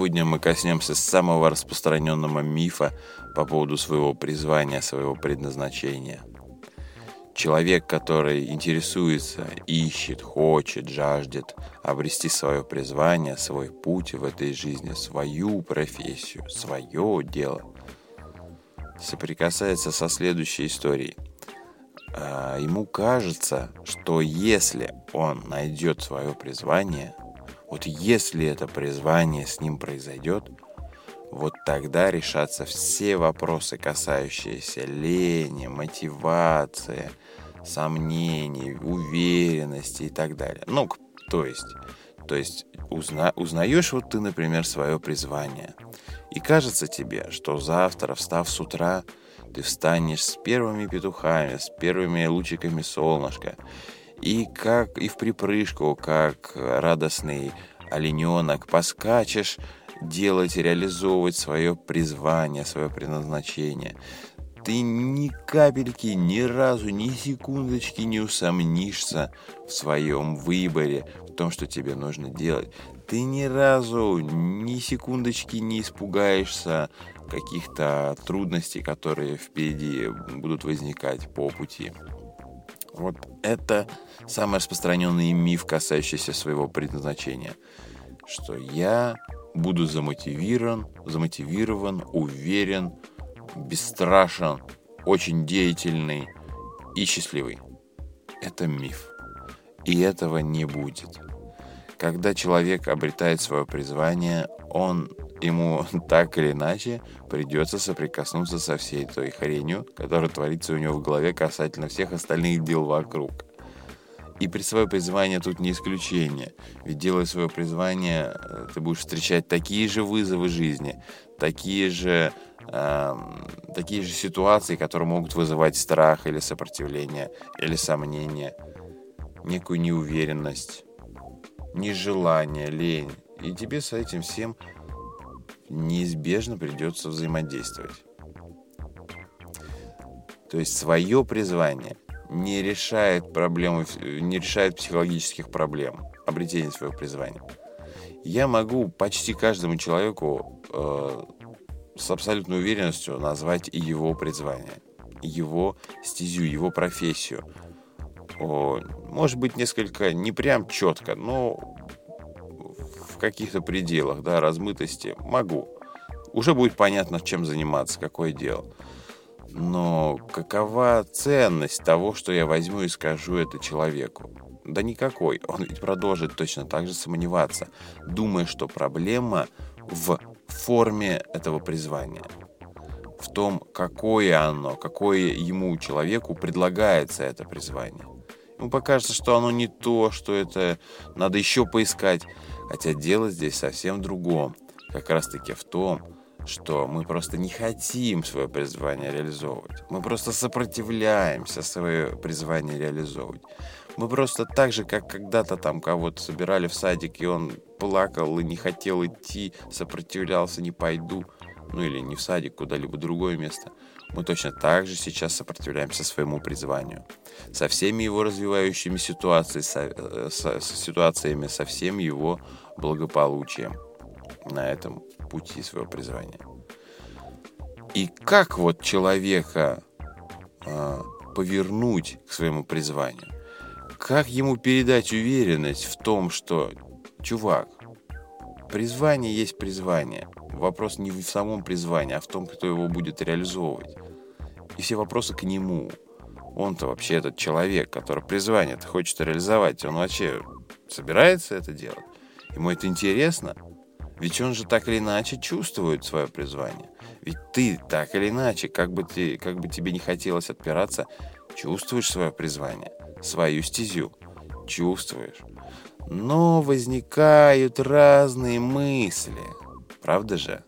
Сегодня мы коснемся самого распространенного мифа по поводу своего призвания, своего предназначения. Человек, который интересуется, ищет, хочет, жаждет обрести свое призвание, свой путь в этой жизни, свою профессию, свое дело, соприкасается со следующей историей. А, ему кажется, что если он найдет свое призвание, вот если это призвание с ним произойдет, вот тогда решатся все вопросы, касающиеся лени, мотивации, сомнений, уверенности и так далее. Ну, то есть, то есть узна, узнаешь вот ты, например, свое призвание, и кажется тебе, что завтра, встав с утра, ты встанешь с первыми петухами, с первыми лучиками солнышка, и как и в припрыжку, как радостный олененок, поскачешь делать, реализовывать свое призвание, свое предназначение. Ты ни капельки, ни разу, ни секундочки не усомнишься в своем выборе, в том, что тебе нужно делать. Ты ни разу, ни секундочки не испугаешься каких-то трудностей, которые впереди будут возникать по пути. Вот это самый распространенный миф, касающийся своего предназначения. Что я буду замотивирован, замотивирован, уверен, бесстрашен, очень деятельный и счастливый. Это миф. И этого не будет. Когда человек обретает свое призвание, он ему так или иначе придется соприкоснуться со всей той хренью, которая творится у него в голове касательно всех остальных дел вокруг. И при свое призвание тут не исключение. Ведь делая свое призвание, э, ты будешь встречать такие же вызовы жизни, такие же, э, такие же ситуации, которые могут вызывать страх или сопротивление, или сомнение, некую неуверенность, нежелание, лень. И тебе с этим всем неизбежно придется взаимодействовать. То есть свое призвание не решает проблемы, не решает психологических проблем обретения своего призвания. Я могу почти каждому человеку э, с абсолютной уверенностью назвать его призвание, его стезю, его профессию. О, может быть, несколько не прям четко, но каких-то пределах, да, размытости могу. Уже будет понятно, чем заниматься, какое дело. Но какова ценность того, что я возьму и скажу это человеку? Да никакой. Он ведь продолжит точно так же сомневаться, думая, что проблема в форме этого призвания. В том, какое оно, какое ему, человеку, предлагается это призвание. Ему покажется, что оно не то, что это надо еще поискать. Хотя дело здесь совсем другом. Как раз таки в том, что мы просто не хотим свое призвание реализовывать. Мы просто сопротивляемся свое призвание реализовывать. Мы просто так же, как когда-то там кого-то собирали в садик, и он плакал и не хотел идти, сопротивлялся, не пойду, ну или не в садик, куда-либо другое место. Мы точно так же сейчас сопротивляемся своему призванию. Со всеми его развивающими ситуациями, со, э, со, ситуациями, со всем его благополучием на этом пути своего призвания. И как вот человека э, повернуть к своему призванию? Как ему передать уверенность в том, что, чувак, призвание есть призвание. Вопрос не в самом призвании, а в том, кто его будет реализовывать. И все вопросы к нему. Он-то вообще этот человек, который призвание-то хочет реализовать. Он вообще собирается это делать? Ему это интересно? Ведь он же так или иначе чувствует свое призвание. Ведь ты так или иначе, как бы, ты, как бы тебе не хотелось отпираться, чувствуешь свое призвание, свою стезю. Чувствуешь. Но возникают разные мысли. Правда же?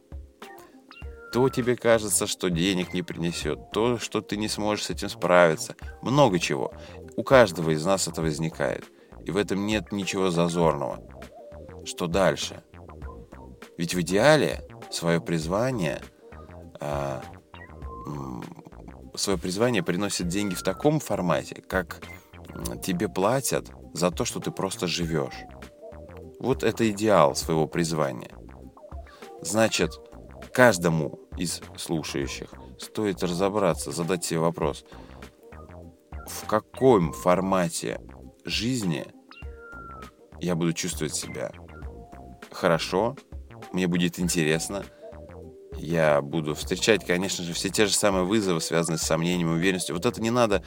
То тебе кажется, что денег не принесет, то, что ты не сможешь с этим справиться. Много чего. У каждого из нас это возникает. И в этом нет ничего зазорного. Что дальше? Ведь в идеале свое призвание, а, свое призвание приносит деньги в таком формате, как тебе платят за то, что ты просто живешь. Вот это идеал своего призвания. Значит, каждому из слушающих стоит разобраться, задать себе вопрос, в каком формате жизни я буду чувствовать себя хорошо, мне будет интересно, я буду встречать, конечно же, все те же самые вызовы, связанные с сомнением уверенностью. Вот это не надо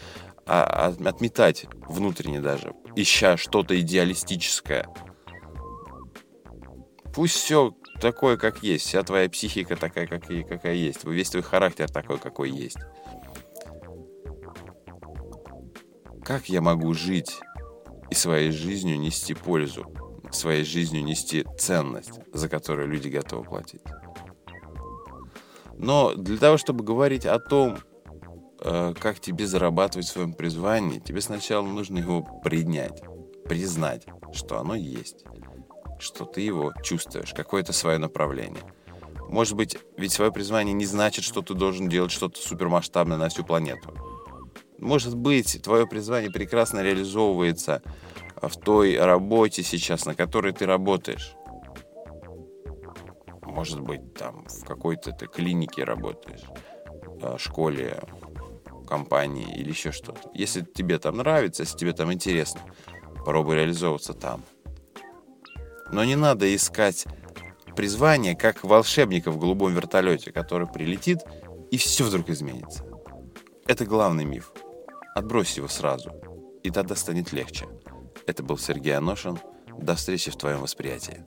а, отметать внутренне даже, ища что-то идеалистическое. Пусть все такое, как есть, вся твоя психика такая, как и, какая есть, весь твой характер такой, какой есть. Как я могу жить и своей жизнью нести пользу, своей жизнью нести ценность, за которую люди готовы платить? Но для того, чтобы говорить о том, э, как тебе зарабатывать в своем призвании, тебе сначала нужно его принять, признать, что оно есть, что ты его чувствуешь, какое-то свое направление. Может быть, ведь свое призвание не значит, что ты должен делать что-то супермасштабное на всю планету. Может быть, твое призвание прекрасно реализовывается в той работе сейчас, на которой ты работаешь может быть, там в какой-то ты клинике работаешь, э, школе, компании или еще что-то. Если тебе там нравится, если тебе там интересно, попробуй реализовываться там. Но не надо искать призвание, как волшебника в голубом вертолете, который прилетит, и все вдруг изменится. Это главный миф. Отбрось его сразу, и тогда станет легче. Это был Сергей Аношин. До встречи в твоем восприятии.